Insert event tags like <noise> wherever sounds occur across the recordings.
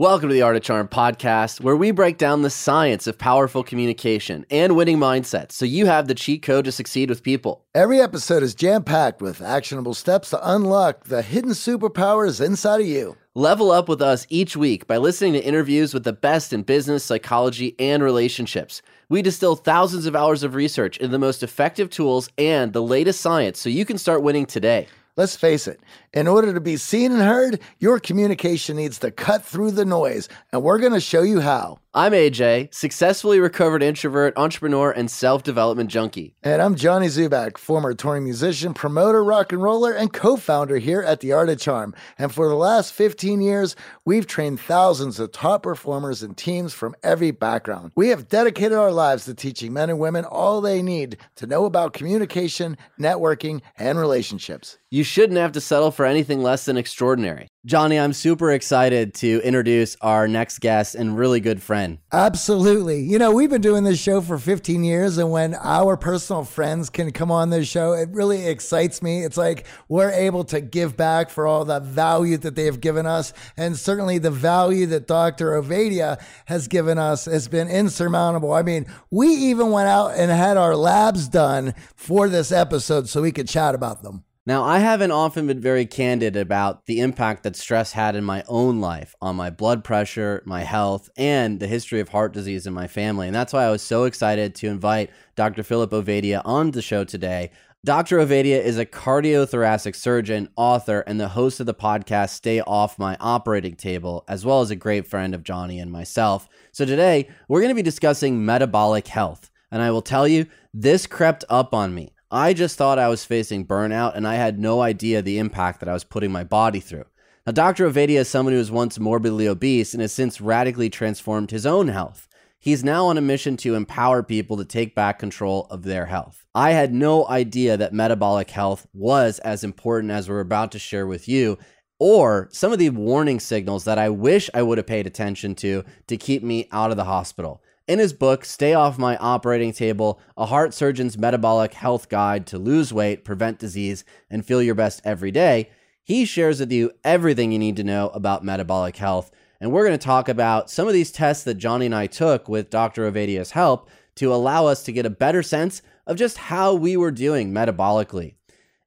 Welcome to the Art of Charm podcast, where we break down the science of powerful communication and winning mindsets so you have the cheat code to succeed with people. Every episode is jam packed with actionable steps to unlock the hidden superpowers inside of you. Level up with us each week by listening to interviews with the best in business, psychology, and relationships. We distill thousands of hours of research into the most effective tools and the latest science so you can start winning today. Let's face it, in order to be seen and heard, your communication needs to cut through the noise, and we're going to show you how. I'm AJ, successfully recovered introvert, entrepreneur, and self development junkie. And I'm Johnny Dzubak, former touring musician, promoter, rock and roller, and co founder here at The Art of Charm. And for the last 15 years, we've trained thousands of top performers and teams from every background. We have dedicated our lives to teaching men and women all they need to know about communication, networking, and relationships. You shouldn't have to settle for anything less than extraordinary. Johnny, I'm super excited to introduce our next guest and really good friend. Absolutely. You know, we've been doing this show for 15 years, and when our personal friends can come on this show, it really excites me. It's like we're able to give back for all the value that they have given us. And certainly the value that Dr. Ovadia has given us has been insurmountable. I mean, we even went out and had our labs done for this episode so we could chat about them. Now, I haven't often been very candid about the impact that stress had in my own life on my blood pressure, my health, and the history of heart disease in my family. And that's why I was so excited to invite Dr. Philip Ovadia on the show today. Dr. Ovadia is a cardiothoracic surgeon, author, and the host of the podcast Stay Off My Operating Table, as well as a great friend of Johnny and myself. So today, we're going to be discussing metabolic health. And I will tell you, this crept up on me. I just thought I was facing burnout and I had no idea the impact that I was putting my body through. Now, Dr. Ovadia is someone who was once morbidly obese and has since radically transformed his own health. He's now on a mission to empower people to take back control of their health. I had no idea that metabolic health was as important as we're about to share with you, or some of the warning signals that I wish I would have paid attention to to keep me out of the hospital. In his book, Stay Off My Operating Table A Heart Surgeon's Metabolic Health Guide to Lose Weight, Prevent Disease, and Feel Your Best Every Day, he shares with you everything you need to know about metabolic health. And we're going to talk about some of these tests that Johnny and I took with Dr. Ovadia's help to allow us to get a better sense of just how we were doing metabolically.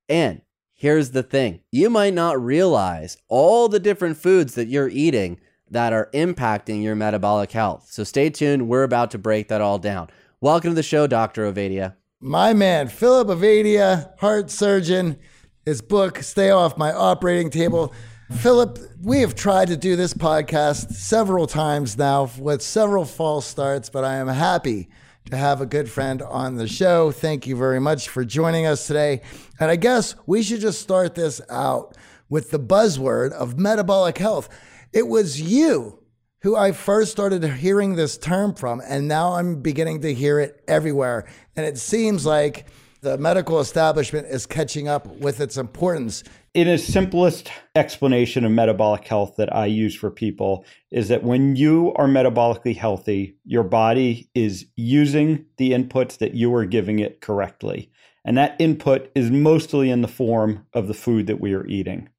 And here's the thing you might not realize all the different foods that you're eating that are impacting your metabolic health. So stay tuned. We're about to break that all down. Welcome to the show, Dr. Ovadia. My man, Philip Ovadia, heart surgeon, his book, Stay Off My Operating Table. Philip, we have tried to do this podcast several times now with several false starts, but I am happy to have a good friend on the show. Thank you very much for joining us today. And I guess we should just start this out with the buzzword of metabolic health. It was you who I first started hearing this term from, and now I'm beginning to hear it everywhere. And it seems like the medical establishment is catching up with its importance. In a simplest explanation of metabolic health that I use for people is that when you are metabolically healthy, your body is using the inputs that you are giving it correctly. And that input is mostly in the form of the food that we are eating.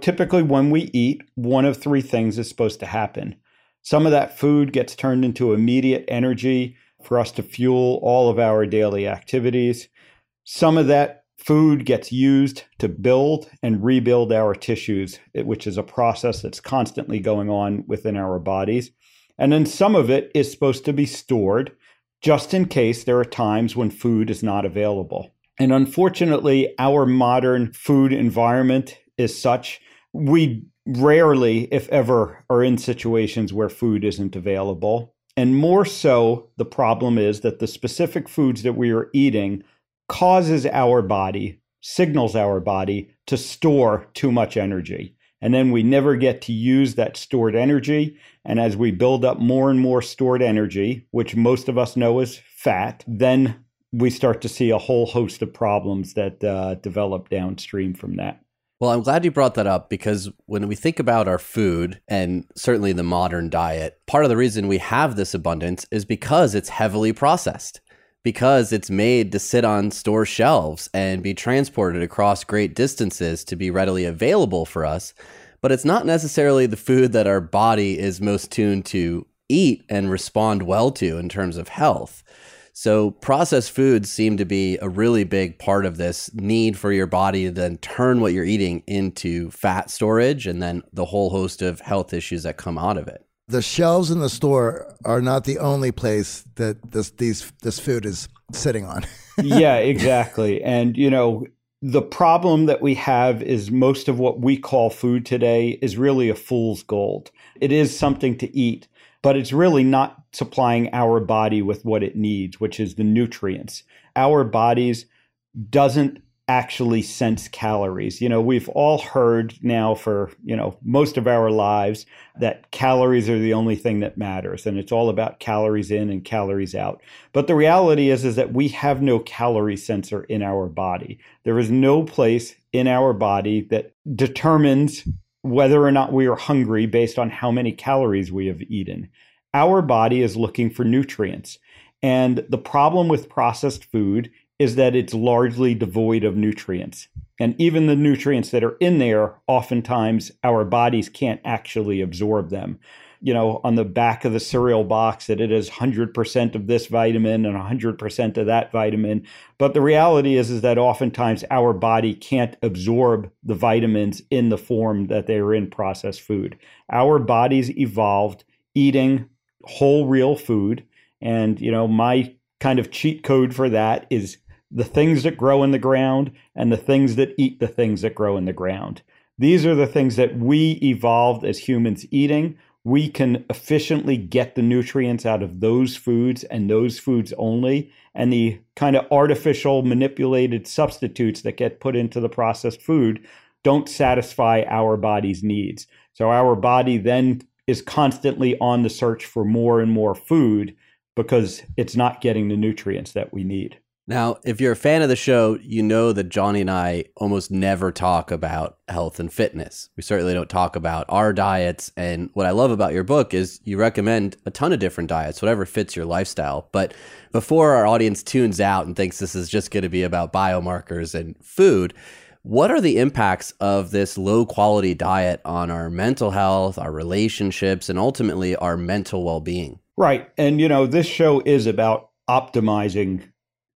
Typically, when we eat, one of three things is supposed to happen. Some of that food gets turned into immediate energy for us to fuel all of our daily activities. Some of that food gets used to build and rebuild our tissues, which is a process that's constantly going on within our bodies. And then some of it is supposed to be stored just in case there are times when food is not available. And unfortunately, our modern food environment is such we rarely, if ever, are in situations where food isn't available. And more so, the problem is that the specific foods that we are eating causes our body, signals our body to store too much energy. And then we never get to use that stored energy. And as we build up more and more stored energy, which most of us know is fat, then we start to see a whole host of problems that uh, develop downstream from that. Well, I'm glad you brought that up because when we think about our food and certainly the modern diet, part of the reason we have this abundance is because it's heavily processed, because it's made to sit on store shelves and be transported across great distances to be readily available for us. But it's not necessarily the food that our body is most tuned to eat and respond well to in terms of health. So, processed foods seem to be a really big part of this need for your body to then turn what you're eating into fat storage and then the whole host of health issues that come out of it. The shelves in the store are not the only place that this these this food is sitting on. <laughs> yeah, exactly. And you know, the problem that we have is most of what we call food today is really a fool's gold. It is something to eat, but it's really not supplying our body with what it needs, which is the nutrients. Our bodies doesn't actually sense calories. You know, we've all heard now for, you know, most of our lives that calories are the only thing that matters and it's all about calories in and calories out. But the reality is is that we have no calorie sensor in our body. There is no place in our body that determines whether or not we are hungry based on how many calories we have eaten. Our body is looking for nutrients. And the problem with processed food is that it's largely devoid of nutrients. And even the nutrients that are in there, oftentimes our bodies can't actually absorb them you know, on the back of the cereal box that it is 100% of this vitamin and 100% of that vitamin. But the reality is, is that oftentimes our body can't absorb the vitamins in the form that they are in processed food. Our bodies evolved eating whole real food. And, you know, my kind of cheat code for that is the things that grow in the ground and the things that eat the things that grow in the ground. These are the things that we evolved as humans eating we can efficiently get the nutrients out of those foods and those foods only. And the kind of artificial manipulated substitutes that get put into the processed food don't satisfy our body's needs. So our body then is constantly on the search for more and more food because it's not getting the nutrients that we need. Now, if you're a fan of the show, you know that Johnny and I almost never talk about health and fitness. We certainly don't talk about our diets. And what I love about your book is you recommend a ton of different diets, whatever fits your lifestyle. But before our audience tunes out and thinks this is just going to be about biomarkers and food, what are the impacts of this low quality diet on our mental health, our relationships, and ultimately our mental well being? Right. And, you know, this show is about optimizing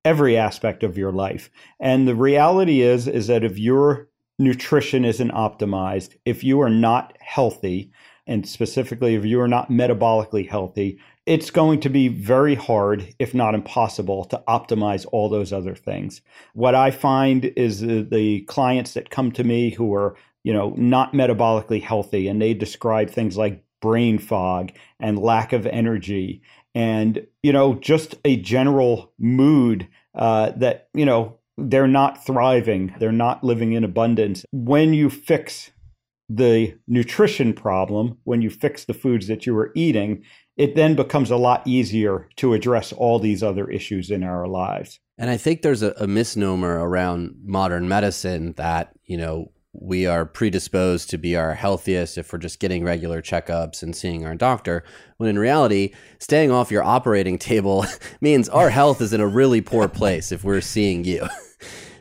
every aspect of your life. And the reality is is that if your nutrition isn't optimized, if you are not healthy, and specifically if you are not metabolically healthy, it's going to be very hard, if not impossible, to optimize all those other things. What I find is the, the clients that come to me who are, you know, not metabolically healthy and they describe things like brain fog and lack of energy and you know just a general mood uh, that you know they're not thriving. They're not living in abundance. When you fix the nutrition problem when you fix the foods that you are eating it then becomes a lot easier to address all these other issues in our lives. And i think there's a, a misnomer around modern medicine that you know we are predisposed to be our healthiest if we're just getting regular checkups and seeing our doctor. When in reality, staying off your operating <laughs> table <laughs> means our health is in a really poor place if we're seeing you. <laughs>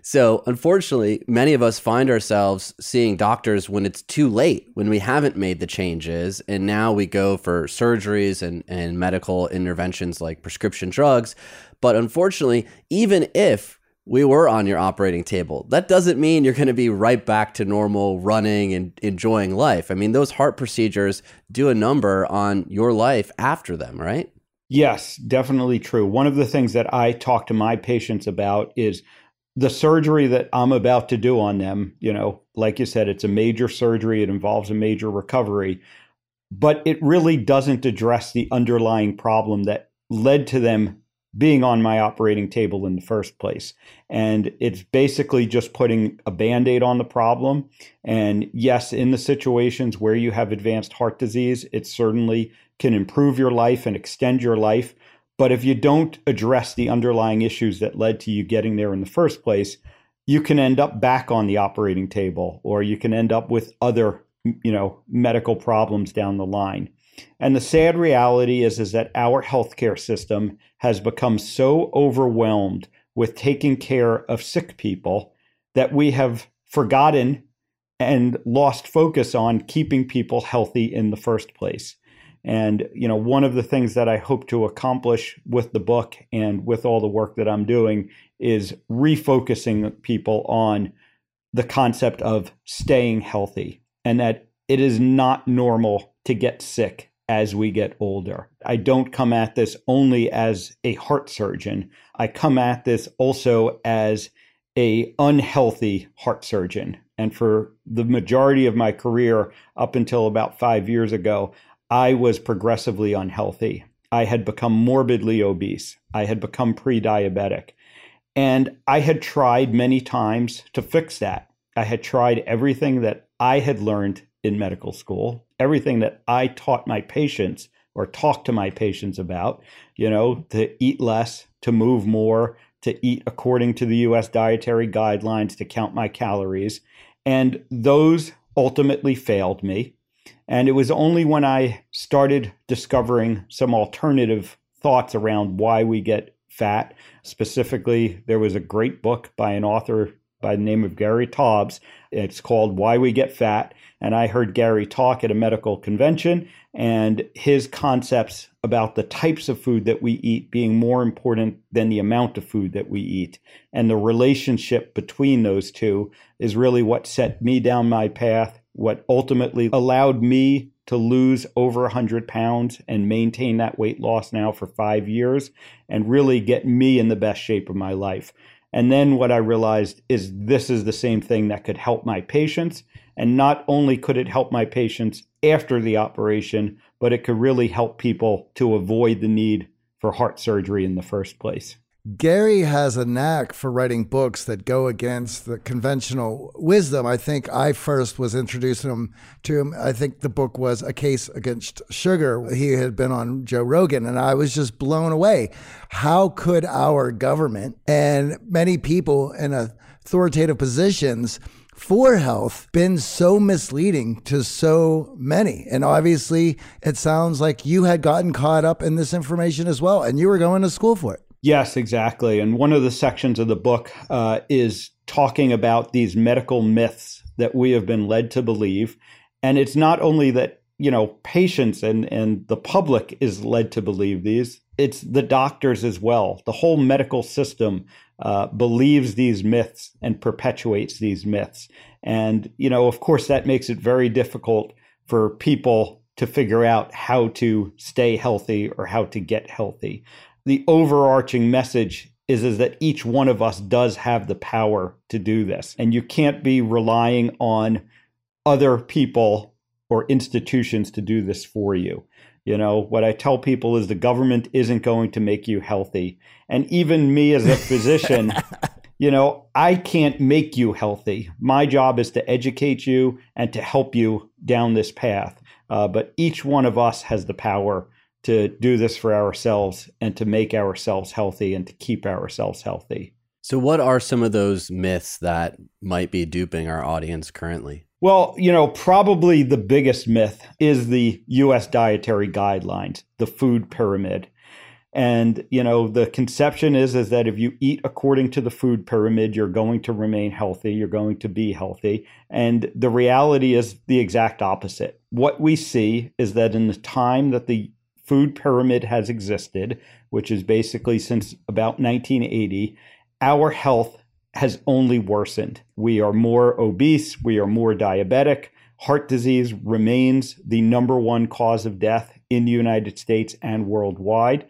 So, unfortunately, many of us find ourselves seeing doctors when it's too late, when we haven't made the changes. And now we go for surgeries and, and medical interventions like prescription drugs. But unfortunately, even if we were on your operating table. That doesn't mean you're going to be right back to normal running and enjoying life. I mean, those heart procedures do a number on your life after them, right? Yes, definitely true. One of the things that I talk to my patients about is the surgery that I'm about to do on them. You know, like you said, it's a major surgery, it involves a major recovery, but it really doesn't address the underlying problem that led to them being on my operating table in the first place. And it's basically just putting a band aid on the problem. And yes, in the situations where you have advanced heart disease, it certainly can improve your life and extend your life. But if you don't address the underlying issues that led to you getting there in the first place, you can end up back on the operating table or you can end up with other, you know, medical problems down the line. And the sad reality is, is that our healthcare system has become so overwhelmed with taking care of sick people that we have forgotten and lost focus on keeping people healthy in the first place. And you know, one of the things that I hope to accomplish with the book and with all the work that I'm doing is refocusing people on the concept of staying healthy and that it is not normal to get sick as we get older. I don't come at this only as a heart surgeon. I come at this also as a unhealthy heart surgeon. And for the majority of my career up until about 5 years ago, I was progressively unhealthy. I had become morbidly obese. I had become pre-diabetic. And I had tried many times to fix that. I had tried everything that I had learned in medical school, everything that I taught my patients or talked to my patients about, you know, to eat less, to move more, to eat according to the US dietary guidelines, to count my calories. And those ultimately failed me. And it was only when I started discovering some alternative thoughts around why we get fat. Specifically, there was a great book by an author by the name of Gary Taubes. It's called Why We Get Fat. And I heard Gary talk at a medical convention, and his concepts about the types of food that we eat being more important than the amount of food that we eat. And the relationship between those two is really what set me down my path, what ultimately allowed me to lose over 100 pounds and maintain that weight loss now for five years and really get me in the best shape of my life. And then what I realized is this is the same thing that could help my patients. And not only could it help my patients after the operation, but it could really help people to avoid the need for heart surgery in the first place. Gary has a knack for writing books that go against the conventional wisdom. I think I first was introducing him to him. I think the book was A Case Against Sugar. He had been on Joe Rogan, and I was just blown away. How could our government and many people in authoritative positions for health been so misleading to so many? And obviously, it sounds like you had gotten caught up in this information as well, and you were going to school for it. Yes, exactly. And one of the sections of the book uh, is talking about these medical myths that we have been led to believe. And it's not only that, you know, patients and, and the public is led to believe these, it's the doctors as well. The whole medical system uh, believes these myths and perpetuates these myths. And, you know, of course, that makes it very difficult for people to figure out how to stay healthy or how to get healthy the overarching message is, is that each one of us does have the power to do this. And you can't be relying on other people or institutions to do this for you. You know, what I tell people is the government isn't going to make you healthy. And even me as a physician, <laughs> you know, I can't make you healthy. My job is to educate you and to help you down this path. Uh, but each one of us has the power to do this for ourselves and to make ourselves healthy and to keep ourselves healthy. So, what are some of those myths that might be duping our audience currently? Well, you know, probably the biggest myth is the US dietary guidelines, the food pyramid. And, you know, the conception is is that if you eat according to the food pyramid, you're going to remain healthy, you're going to be healthy. And the reality is the exact opposite. What we see is that in the time that the food pyramid has existed, which is basically since about 1980, our health has only worsened. We are more obese, we are more diabetic. Heart disease remains the number one cause of death in the United States and worldwide.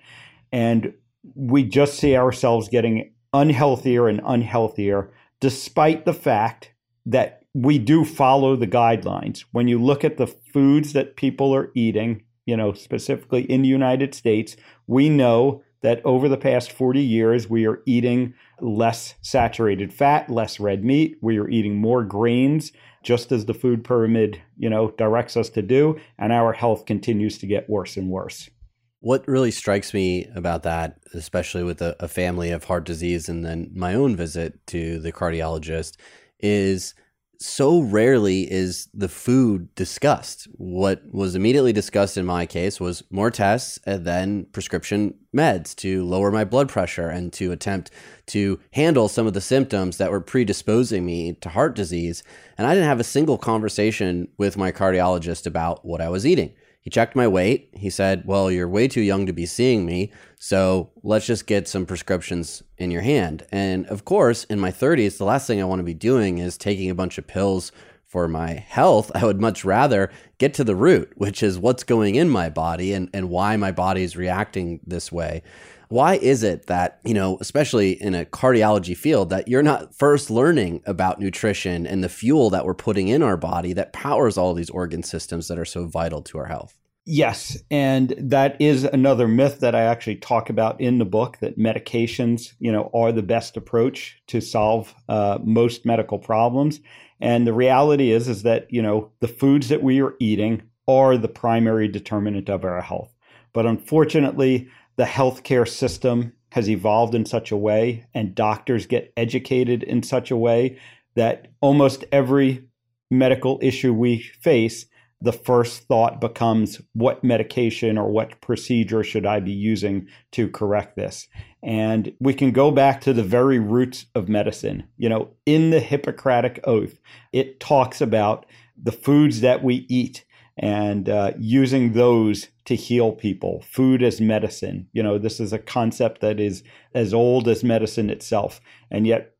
And we just see ourselves getting unhealthier and unhealthier, despite the fact that we do follow the guidelines. When you look at the foods that people are eating, you know, specifically in the United States, we know that over the past 40 years, we are eating less saturated fat, less red meat. We are eating more grains, just as the food pyramid, you know, directs us to do. And our health continues to get worse and worse. What really strikes me about that, especially with a, a family of heart disease and then my own visit to the cardiologist, is so rarely is the food discussed. What was immediately discussed in my case was more tests and then prescription meds to lower my blood pressure and to attempt to handle some of the symptoms that were predisposing me to heart disease. And I didn't have a single conversation with my cardiologist about what I was eating. He checked my weight. He said, Well, you're way too young to be seeing me. So let's just get some prescriptions in your hand. And of course, in my 30s, the last thing I want to be doing is taking a bunch of pills for my health. I would much rather get to the root, which is what's going in my body and, and why my body is reacting this way. Why is it that, you know, especially in a cardiology field, that you're not first learning about nutrition and the fuel that we're putting in our body that powers all these organ systems that are so vital to our health? Yes. And that is another myth that I actually talk about in the book that medications, you know, are the best approach to solve uh, most medical problems. And the reality is, is that, you know, the foods that we are eating are the primary determinant of our health. But unfortunately, the healthcare system has evolved in such a way and doctors get educated in such a way that almost every medical issue we face the first thought becomes what medication or what procedure should I be using to correct this? And we can go back to the very roots of medicine. You know, in the Hippocratic Oath, it talks about the foods that we eat and uh, using those to heal people. Food as medicine. You know, this is a concept that is as old as medicine itself. And yet,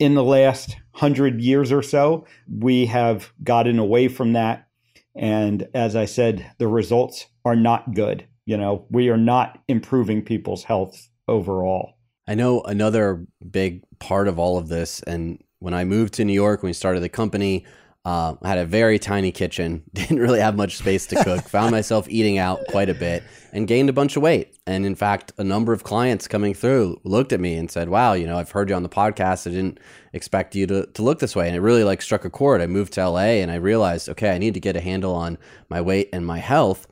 in the last hundred years or so, we have gotten away from that. And as I said, the results are not good. You know, we are not improving people's health overall. I know another big part of all of this, and when I moved to New York, when we started the company, uh, I had a very tiny kitchen, <laughs> didn't really have much space to cook, found <laughs> myself eating out quite a bit and gained a bunch of weight. And in fact, a number of clients coming through looked at me and said, Wow, you know, I've heard you on the podcast. I didn't expect you to, to look this way. And it really like struck a chord. I moved to LA and I realized, okay, I need to get a handle on my weight and my health.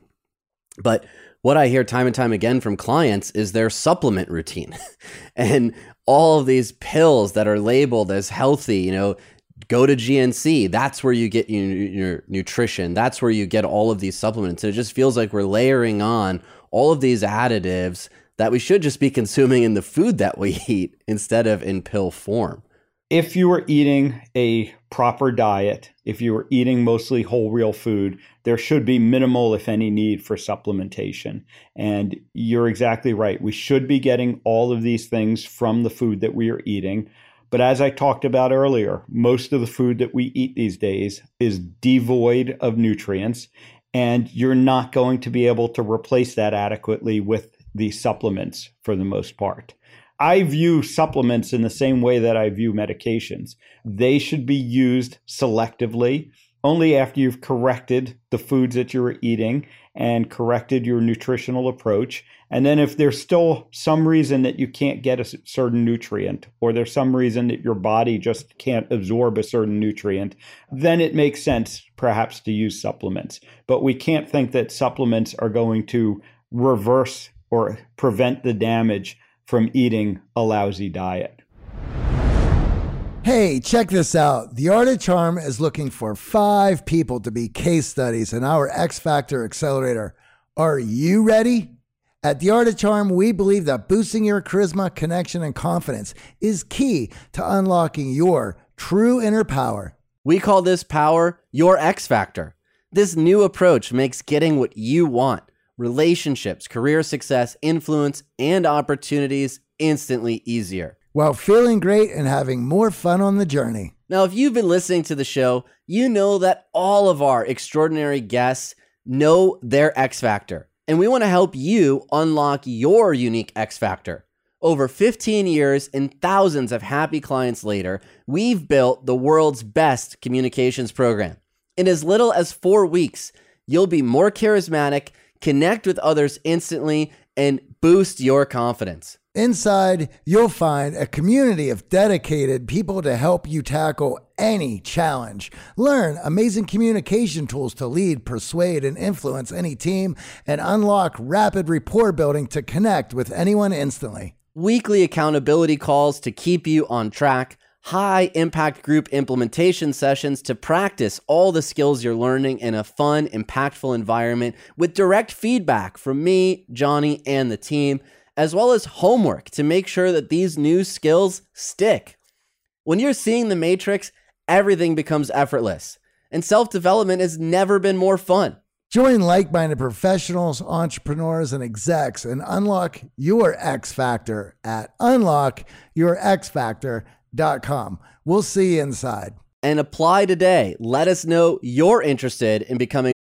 But what I hear time and time again from clients is their supplement routine <laughs> and all of these pills that are labeled as healthy, you know, go to GNC. That's where you get your, your, nutrition. That's where you get all of these supplements. And it just feels like we're layering on all of these additives that we should just be <laughs> consuming in the food that we eat instead of in pill form. If you are eating a proper diet, if you are eating mostly whole real food, there should be minimal, if any, need for supplementation. And you're exactly right. We should be getting all of these things from the food that we are eating. But as I talked about earlier, most of the food that we eat these days is devoid of nutrients, and you're not going to be able to replace that adequately with the supplements for the most part. I view supplements in the same way that I view medications. They should be used selectively only after you've corrected the foods that you're eating and corrected your nutritional approach. And then, if there's still some reason that you can't get a certain nutrient, or there's some reason that your body just can't absorb a certain nutrient, then it makes sense perhaps to use supplements. But we can't think that supplements are going to reverse or prevent the damage from eating a lousy diet. Hey, check this out. The Art of Charm is looking for five people to be case studies in our X Factor Accelerator. Are you ready? At The Art of Charm, we believe that boosting your charisma, connection, and confidence is key to unlocking your true inner power. We call this power your X Factor. This new approach makes getting what you want relationships, career success, influence, and opportunities instantly easier while feeling great and having more fun on the journey. Now, if you've been listening to the show, you know that all of our extraordinary guests know their X Factor. and we want to help you unlock your unique X factor. Over 15 years and thousands of happy clients later, we've built the world's best communications program. In as little as four weeks, you'll be more charismatic, connect with others instantly, and boost your confidence. Inside, you'll find a community of dedicated people to help you tackle any challenge. Learn amazing communication tools to lead, persuade, and influence any team, and unlock rapid rapport building to connect with anyone instantly. Weekly accountability calls to keep you on track high impact group implementation sessions to practice all the skills you're learning in a fun, impactful environment with direct feedback from me, Johnny, and the team, as well as homework to make sure that these new skills stick. When you're seeing the matrix, everything becomes effortless, and self development has never been more fun. Join like minded professionals, entrepreneurs, and execs and unlock your X Factor at unlockyourxfactor.com. We'll see you inside. And apply today. Let us know you're interested in becoming.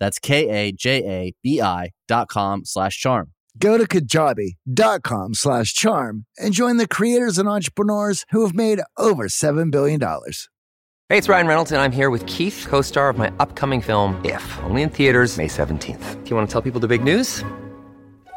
That's K-A-J-A-B-I dot com slash charm. Go to Kajabi dot com slash charm and join the creators and entrepreneurs who have made over $7 billion. Hey, it's Ryan Reynolds, and I'm here with Keith, co-star of my upcoming film, If, only in theaters May 17th. Do you want to tell people the big news?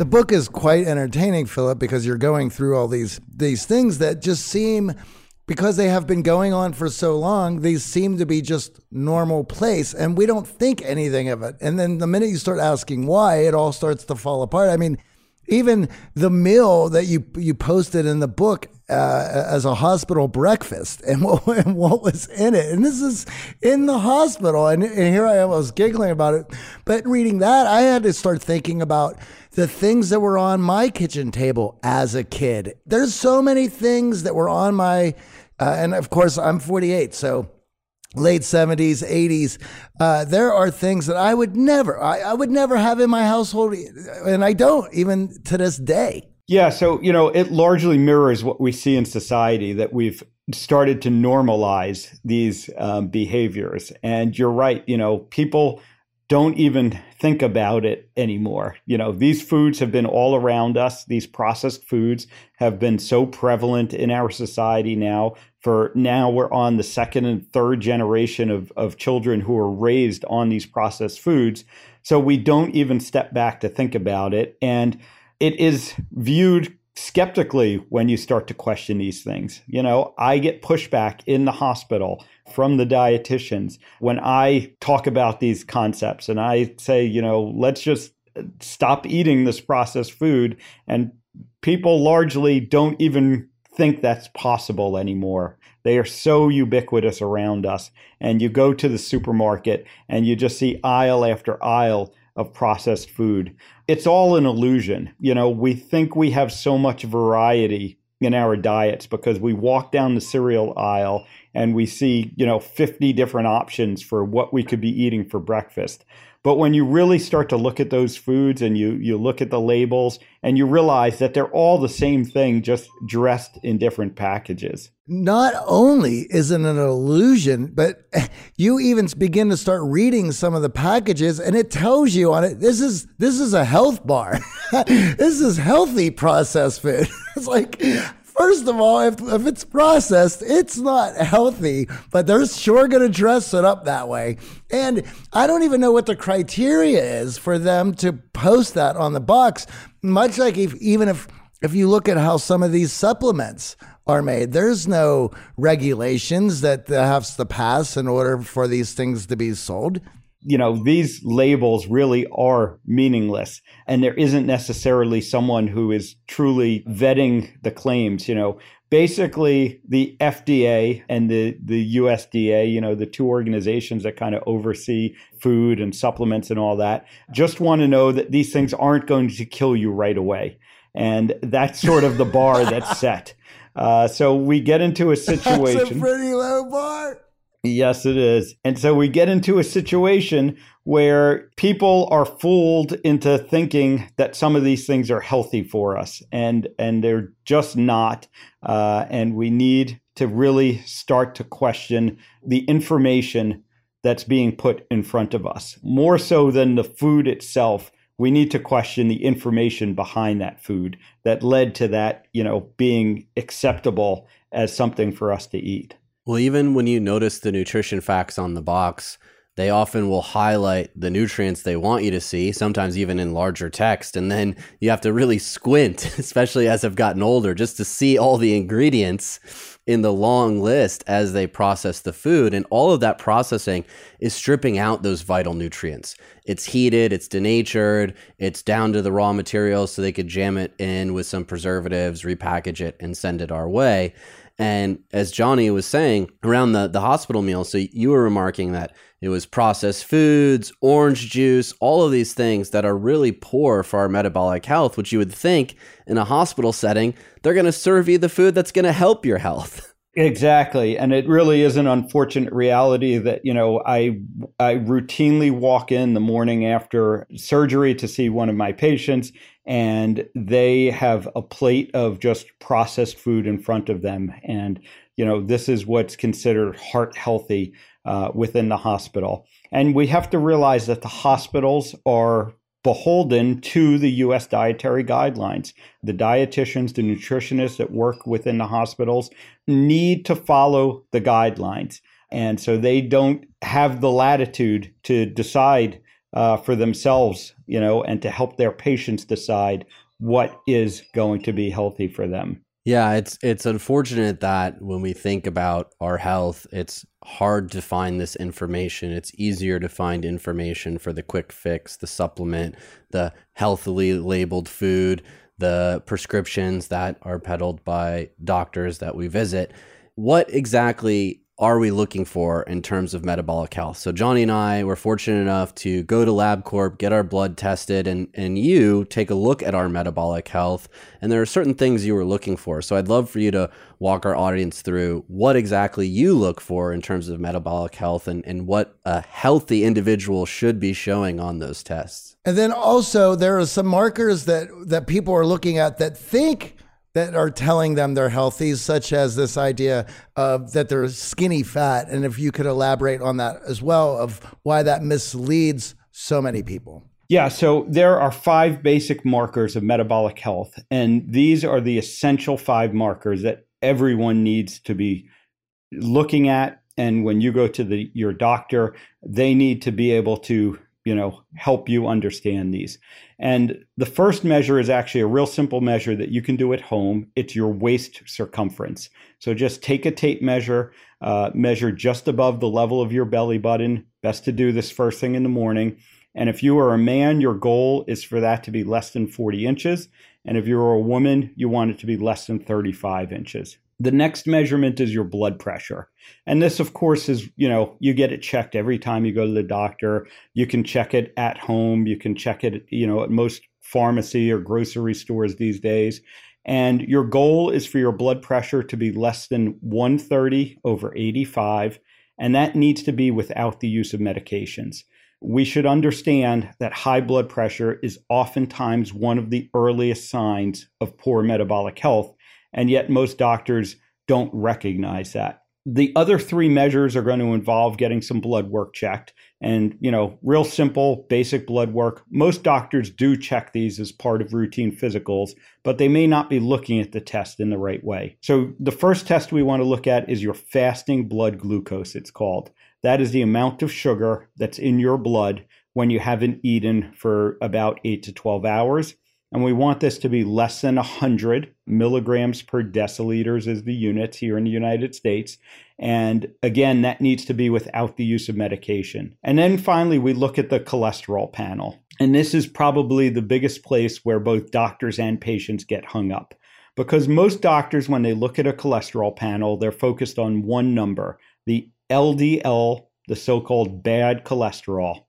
The book is quite entertaining, Philip, because you're going through all these these things that just seem because they have been going on for so long, these seem to be just normal place and we don't think anything of it. And then the minute you start asking why, it all starts to fall apart. I mean, even the meal that you you posted in the book uh, as a hospital breakfast and <laughs> what, and what was in it. And this is in the hospital. And, and here I am, I was giggling about it. But reading that, I had to start thinking about the things that were on my kitchen table as a kid. There's so many things that were on my, uh, and of course, I'm 48. So late 70s 80s uh, there are things that i would never I, I would never have in my household and i don't even to this day yeah, so you know, it largely mirrors what we see in society that we've started to normalize these um, behaviors. And you're right, you know, people don't even think about it anymore. You know, these foods have been all around us. These processed foods have been so prevalent in our society now. For now, we're on the second and third generation of, of children who are raised on these processed foods. So we don't even step back to think about it. And it is viewed skeptically when you start to question these things. You know, I get pushback in the hospital from the dietitians when I talk about these concepts and I say, you know, let's just stop eating this processed food. And people largely don't even think that's possible anymore. They are so ubiquitous around us. And you go to the supermarket and you just see aisle after aisle of processed food. It's all an illusion. You know, we think we have so much variety in our diets because we walk down the cereal aisle and we see, you know, 50 different options for what we could be eating for breakfast. But when you really start to look at those foods and you you look at the labels and you realize that they're all the same thing just dressed in different packages. Not only is it an illusion, but <laughs> you even begin to start reading some of the packages and it tells you on it this is this is a health bar. <laughs> this is healthy processed food. <laughs> it's like First of all, if, if it's processed, it's not healthy, but they're sure going to dress it up that way. And I don't even know what the criteria is for them to post that on the box. Much like if, even if, if you look at how some of these supplements are made, there's no regulations that have to pass in order for these things to be sold you know, these labels really are meaningless. And there isn't necessarily someone who is truly vetting the claims. You know, basically the FDA and the, the USDA, you know, the two organizations that kind of oversee food and supplements and all that, just want to know that these things aren't going to kill you right away. And that's sort of the bar that's set. <laughs> Uh, so we get into a situation. That's a pretty low bar. Yes, it is. And so we get into a situation where people are fooled into thinking that some of these things are healthy for us, and and they're just not. Uh, and we need to really start to question the information that's being put in front of us more so than the food itself. We need to question the information behind that food that led to that, you know, being acceptable as something for us to eat. Well, even when you notice the nutrition facts on the box, they often will highlight the nutrients they want you to see, sometimes even in larger text. And then you have to really squint, <laughs> especially as I've gotten older, just to see all the ingredients in the long list as they process the food. And all of that processing is stripping out those vital nutrients. It's heated, it's denatured, it's down to the raw materials so they could jam it in with some preservatives, repackage it, and send it our way. And as Johnny was saying around the, the hospital meal, so you were remarking that it was processed foods, orange juice, all of these things that are really poor for our metabolic health, which you would think in a hospital setting, they're going to serve you the food that's going to help your health. <laughs> Exactly. And it really is an unfortunate reality that, you know, I I routinely walk in the morning after surgery to see one of my patients and they have a plate of just processed food in front of them and you know this is what's considered heart healthy uh, within the hospital and we have to realize that the hospitals are beholden to the US dietary guidelines. The dietitians, the nutritionists that work within the hospitals need to follow the guidelines. And so they don't have the latitude to decide uh, for themselves, you know, and to help their patients decide what is going to be healthy for them. Yeah, it's it's unfortunate that when we think about our health, it's hard to find this information. It's easier to find information for the quick fix, the supplement, the healthily labeled food, the prescriptions that are peddled by doctors that we visit. What exactly are we looking for in terms of metabolic health? So Johnny and I were fortunate enough to go to LabCorp, get our blood tested, and and you take a look at our metabolic health. And there are certain things you were looking for. So I'd love for you to walk our audience through what exactly you look for in terms of metabolic health and, and what a healthy individual should be showing on those tests. And then also there are some markers that that people are looking at that think that are telling them they're healthy, such as this idea of that they're skinny fat. And if you could elaborate on that as well, of why that misleads so many people. Yeah, so there are five basic markers of metabolic health, and these are the essential five markers that everyone needs to be looking at. And when you go to the, your doctor, they need to be able to you know help you understand these and the first measure is actually a real simple measure that you can do at home. It's your waist circumference. So just take a tape measure uh, measure just above the level of your belly button best to do this first thing in the morning. And if you are a man your goal is for that to be less than 40 inches. And if you're a woman you want it to be less than 35 inches The next measurement is your blood pressure. And this, of course, is, you know, you get it checked every time you go to the doctor. You can check it at home. You can check it, you know, at most pharmacy or grocery stores these days. And your goal is for your blood pressure to be less than 130 over 85. And that needs to be without the use of medications. We should understand that high blood pressure is oftentimes one of the earliest signs of poor metabolic health. And yet, most doctors don't recognize that. The other three measures are going to involve getting some blood work checked. And, you know, real simple, basic blood work. Most doctors do check these as part of routine physicals, but they may not be looking at the test in the right way. So, the first test we want to look at is your fasting blood glucose, it's called. That is the amount of sugar that's in your blood when you haven't eaten for about 8 to 12 hours. And we want this to be less than 100 milligrams per deciliters is the units here in the United States. And again, that needs to be without the use of medication. And then finally, we look at the cholesterol panel. And this is probably the biggest place where both doctors and patients get hung up. Because most doctors, when they look at a cholesterol panel, they're focused on one number, the LDL, the so called bad cholesterol.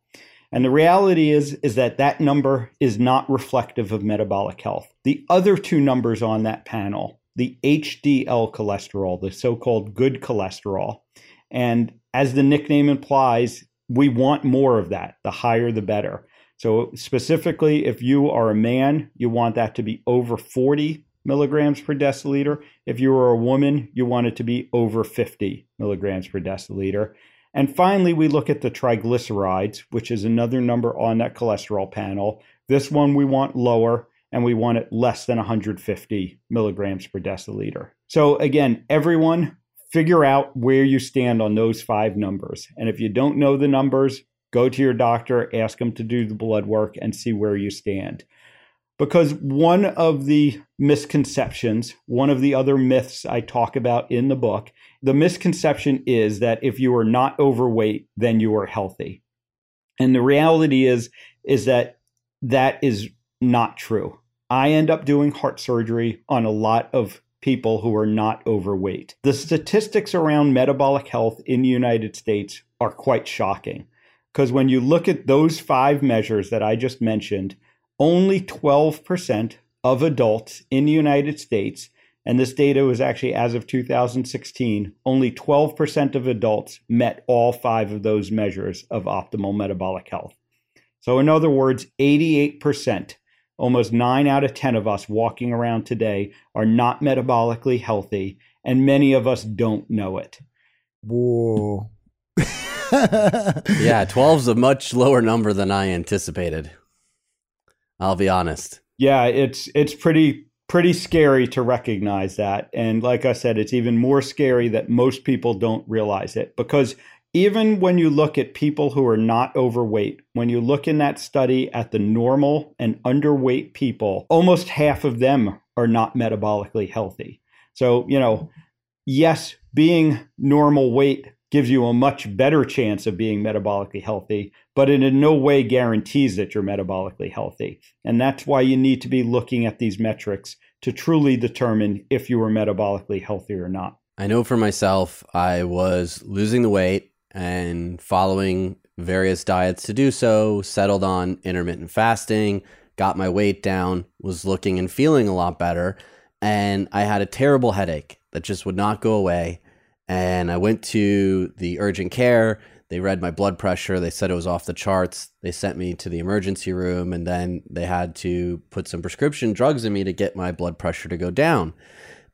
And the reality is, is that that number is not reflective of metabolic health. The other two numbers on that panel, the HDL cholesterol, the so called good cholesterol, and as the nickname implies, we want more of that. The higher, the better. So, specifically, if you are a man, you want that to be over 40 milligrams per deciliter. If you are a woman, you want it to be over 50 milligrams per deciliter. And finally, we look at the triglycerides, which is another number on that cholesterol panel. This one we want lower, and we want it less than 150 milligrams per deciliter. So, again, everyone figure out where you stand on those five numbers. And if you don't know the numbers, go to your doctor, ask them to do the blood work, and see where you stand. Because one of the misconceptions, one of the other myths I talk about in the book the misconception is that if you are not overweight, then you are healthy. And the reality is, is that that is not true. I end up doing heart surgery on a lot of people who are not overweight. The statistics around metabolic health in the United States are quite shocking. Because when you look at those five measures that I just mentioned, only 12% of adults in the United States and this data was actually as of 2016, only 12% of adults met all five of those measures of optimal metabolic health. So, in other words, 88%, almost nine out of 10 of us walking around today, are not metabolically healthy, and many of us don't know it. Whoa. <laughs> yeah, 12 is a much lower number than I anticipated. I'll be honest. Yeah, it's it's pretty pretty scary to recognize that. And like I said, it's even more scary that most people don't realize it because even when you look at people who are not overweight, when you look in that study at the normal and underweight people, almost half of them are not metabolically healthy. So, you know, yes, being normal weight gives you a much better chance of being metabolically healthy, but it in no way guarantees that you're metabolically healthy. And that's why you need to be looking at these metrics to truly determine if you are metabolically healthy or not. I know for myself, I was losing the weight and following various diets to do so, settled on intermittent fasting, got my weight down, was looking and feeling a lot better. And I had a terrible headache that just would not go away and I went to the urgent care. They read my blood pressure. They said it was off the charts. They sent me to the emergency room, and then they had to put some prescription drugs in me to get my blood pressure to go down.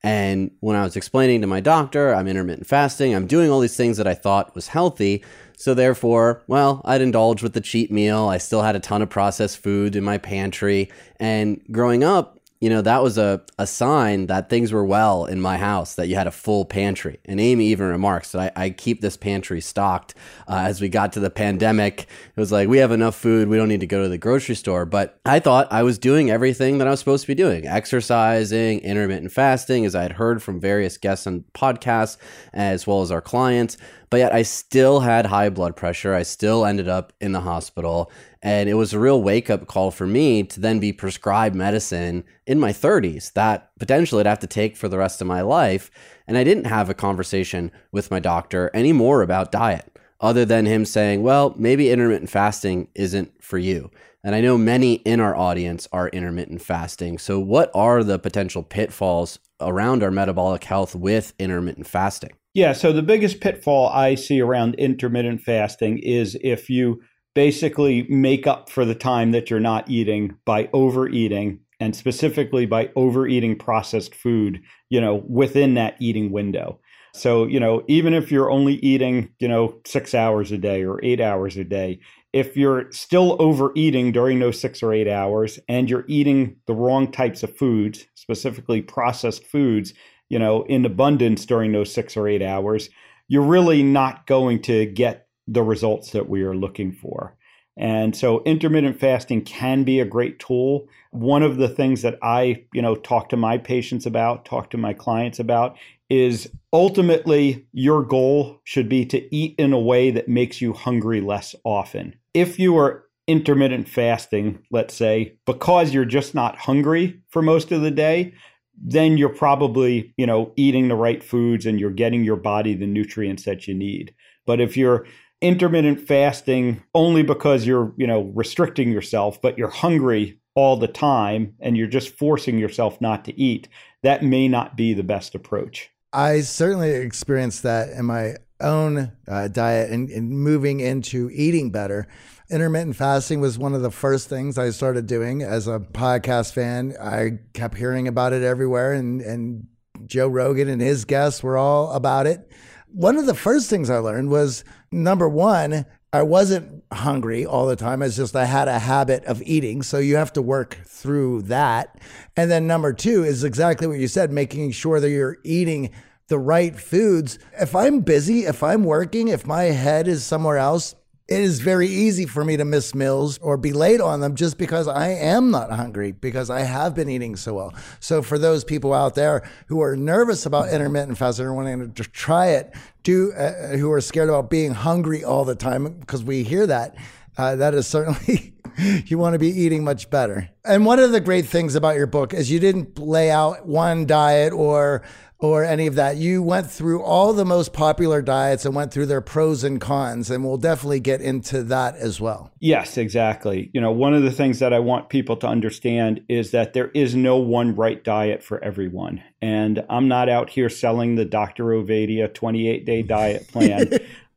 And when I was explaining to my doctor, I'm intermittent fasting, I'm doing all these things that I thought was healthy. So therefore, well, I'd indulge with the cheat meal. I still had a ton of processed food in my pantry. And growing up, you know, that was a, a sign that things were well in my house, that you had a full pantry. And Amy even remarks that I, I keep this pantry stocked. Uh, as we got to the pandemic, it was like, we have enough food. We don't need to go to the grocery store. But I thought I was doing everything that I was supposed to be doing exercising, intermittent fasting, as I had heard from various guests on podcasts, as well as our clients. But yet I still had high blood pressure. I still ended up in the hospital. And it was a real wake up call for me to then be prescribed medicine in my 30s that potentially I'd have to take for the rest of my life. And I didn't have a conversation with my doctor anymore about diet, other than him saying, well, maybe intermittent fasting isn't for you. And I know many in our audience are intermittent fasting. So, what are the potential pitfalls around our metabolic health with intermittent fasting? Yeah, so the biggest pitfall I see around intermittent fasting is if you basically make up for the time that you're not eating by overeating and specifically by overeating processed food, you know, within that eating window. So, you know, even if you're only eating, you know, six hours a day or eight hours a day, if you're still overeating during those six or eight hours and you're eating the wrong types of foods, specifically processed foods, you know, in abundance during those six or eight hours, you're really not going to get the results that we are looking for. And so intermittent fasting can be a great tool. One of the things that I, you know, talk to my patients about, talk to my clients about is ultimately your goal should be to eat in a way that makes you hungry less often. If you are intermittent fasting, let's say, because you're just not hungry for most of the day, then you're probably, you know, eating the right foods and you're getting your body the nutrients that you need. But if you're intermittent fasting only because you're, you know, restricting yourself, but you're hungry all the time and you're just forcing yourself not to eat, that may not be the best approach. I certainly experienced that in my own uh, diet and, and moving into eating better. Intermittent fasting was one of the first things I started doing as a podcast fan. I kept hearing about it everywhere, and, and Joe Rogan and his guests were all about it. One of the first things I learned was number one, I wasn't hungry all the time. It's just I had a habit of eating. So you have to work through that. And then number two is exactly what you said, making sure that you're eating the right foods. If I'm busy, if I'm working, if my head is somewhere else, it is very easy for me to miss meals or be late on them just because I am not hungry because I have been eating so well. So for those people out there who are nervous about intermittent fasting or wanting to try it, do uh, who are scared about being hungry all the time because we hear that. Uh, that is certainly <laughs> you want to be eating much better. And one of the great things about your book is you didn't lay out one diet or or any of that. You went through all the most popular diets and went through their pros and cons, and we'll definitely get into that as well. Yes, exactly. You know, one of the things that I want people to understand is that there is no one right diet for everyone. And I'm not out here selling the Dr. Ovadia 28 day diet <laughs> plan.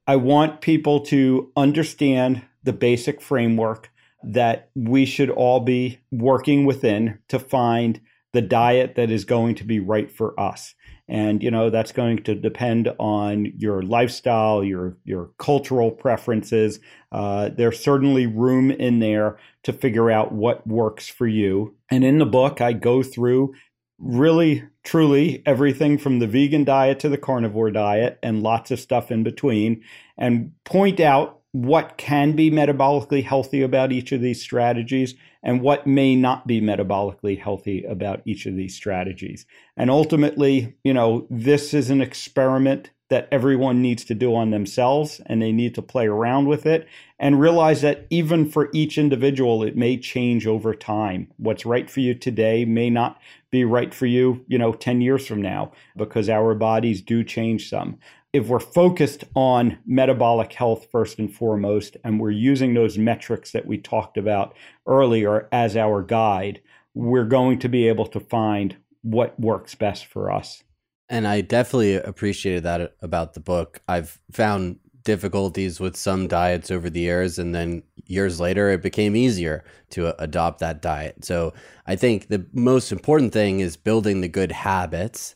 I want people to understand the basic framework that we should all be working within to find the diet that is going to be right for us and you know that's going to depend on your lifestyle your your cultural preferences. Uh, there's certainly room in there to figure out what works for you. And in the book i go through really truly everything from the vegan diet to the carnivore diet and lots of stuff in between and point out what can be metabolically healthy about each of these strategies and what may not be metabolically healthy about each of these strategies. And ultimately, you know, this is an experiment that everyone needs to do on themselves and they need to play around with it and realize that even for each individual it may change over time what's right for you today may not be right for you you know 10 years from now because our bodies do change some if we're focused on metabolic health first and foremost, and we're using those metrics that we talked about earlier as our guide, we're going to be able to find what works best for us. And I definitely appreciated that about the book. I've found difficulties with some diets over the years, and then years later, it became easier to adopt that diet. So I think the most important thing is building the good habits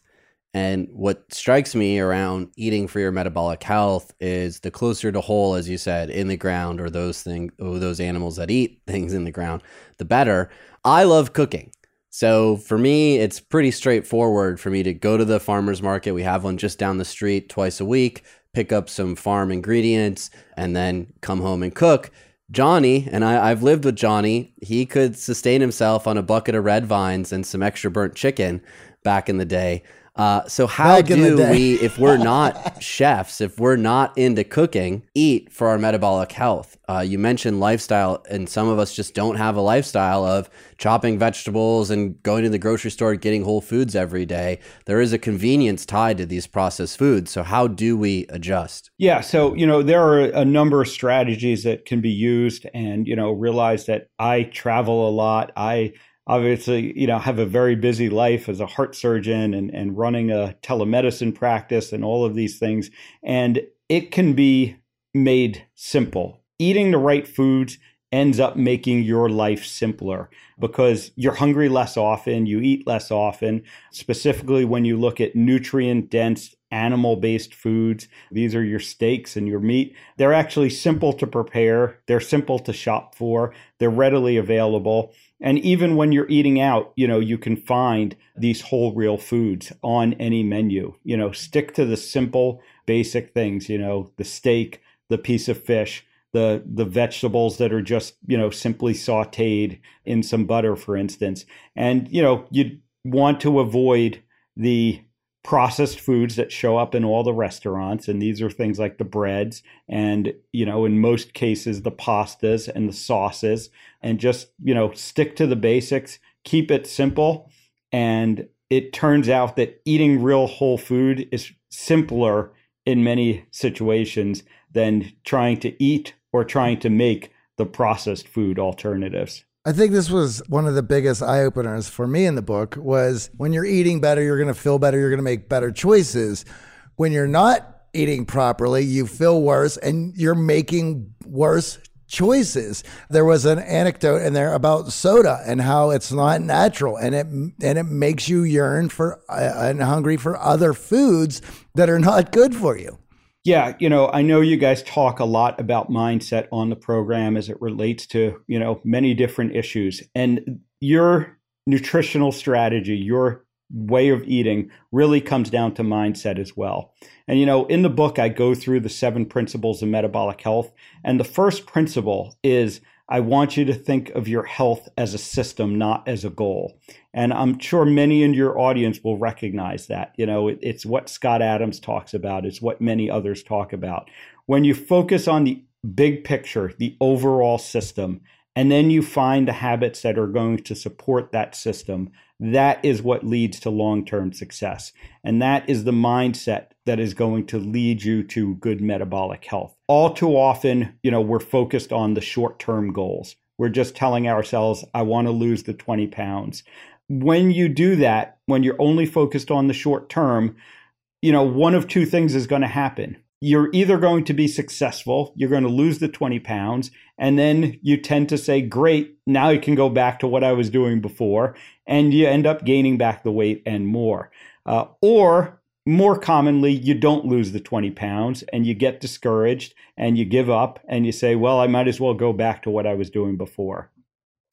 and what strikes me around eating for your metabolic health is the closer to whole, as you said, in the ground or those things, or those animals that eat <laughs> things in the ground, the better. I love cooking. So for me, it's pretty straightforward for me to go to the farmer's market. We have one just down the street twice a week, pick up some farm ingredients, and then come home and cook. Johnny, and I, I've lived with Johnny, he could sustain himself on a bucket of red vines and some extra burnt chicken back in the day. Uh, so how Back do we, if we're <laughs> not chefs, if we're not into cooking, eat for our metabolic health? Uh, you mentioned lifestyle, and some of us just don't have a lifestyle of chopping vegetables and going to the grocery store, getting whole foods every day. There is a convenience tied to these processed foods. So how do we adjust? Yeah, so you know there are a number of strategies that can be used, and you know realize that I travel a lot. I obviously you know have a very busy life as a heart surgeon and and running a telemedicine practice and all of these things, and it can be made simple. Eating the right foods ends up making your life simpler because you're hungry less often, you eat less often, specifically when you look at nutrient dense animal based foods. These are your steaks and your meat. They're actually simple to prepare, they're simple to shop for, they're readily available. And even when you're eating out, you know, you can find these whole real foods on any menu. You know, stick to the simple, basic things, you know, the steak, the piece of fish, the the vegetables that are just, you know, simply sautéed in some butter, for instance. And, you know, you want to avoid the processed foods that show up in all the restaurants and these are things like the breads and you know in most cases the pastas and the sauces. And just you know stick to the basics keep it simple and it turns out that eating real whole food is simpler in many situations than trying to eat or trying to make the processed food alternatives I think this was one of the biggest eye openers for me in the book was when you're eating better, you're going to feel better, you're going to make better choices. When you're not eating properly, you feel worse and you're making worse choices. There was an anecdote in there about soda and how it's not natural and it and it makes you yearn for uh, and hungry for other foods that are not good for you. Yeah, you know, I know you guys talk a lot about mindset on the program as it relates to, you know, many different issues. And your nutritional strategy, your way of eating really comes down to mindset as well. And, you know, in the book, I go through the seven principles of metabolic health. And the first principle is I want you to think of your health as a system, not as a goal. And I'm sure many in your audience will recognize that. You know, it, it's what Scott Adams talks about, it's what many others talk about. When you focus on the big picture, the overall system, and then you find the habits that are going to support that system, that is what leads to long term success. And that is the mindset that is going to lead you to good metabolic health. All too often, you know, we're focused on the short term goals. We're just telling ourselves, I want to lose the 20 pounds. When you do that, when you're only focused on the short term, you know, one of two things is going to happen. You're either going to be successful, you're going to lose the 20 pounds, and then you tend to say, Great, now I can go back to what I was doing before, and you end up gaining back the weight and more. Uh, or more commonly, you don't lose the 20 pounds and you get discouraged and you give up and you say, Well, I might as well go back to what I was doing before.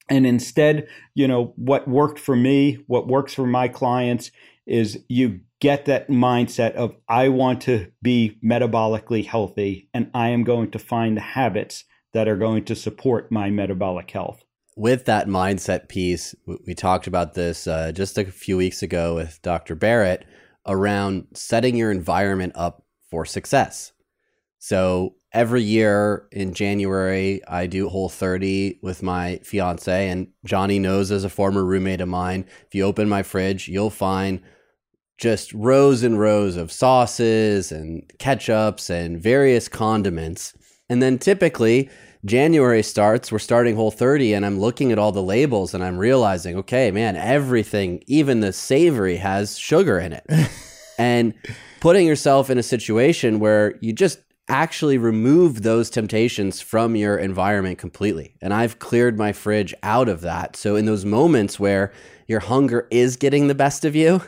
And instead, you know, what worked for me, what works for my clients is you get that mindset of, I want to be metabolically healthy and I am going to find the habits that are going to support my metabolic health. With that mindset piece, we talked about this uh, just a few weeks ago with Dr. Barrett around setting your environment up for success. So every year in January, I do Whole 30 with my fiance, and Johnny knows as a former roommate of mine. If you open my fridge, you'll find just rows and rows of sauces and ketchups and various condiments. And then typically, January starts, we're starting Whole 30, and I'm looking at all the labels and I'm realizing, okay, man, everything, even the savory, has sugar in it. <laughs> and putting yourself in a situation where you just actually remove those temptations from your environment completely. And I've cleared my fridge out of that. So in those moments where your hunger is getting the best of you,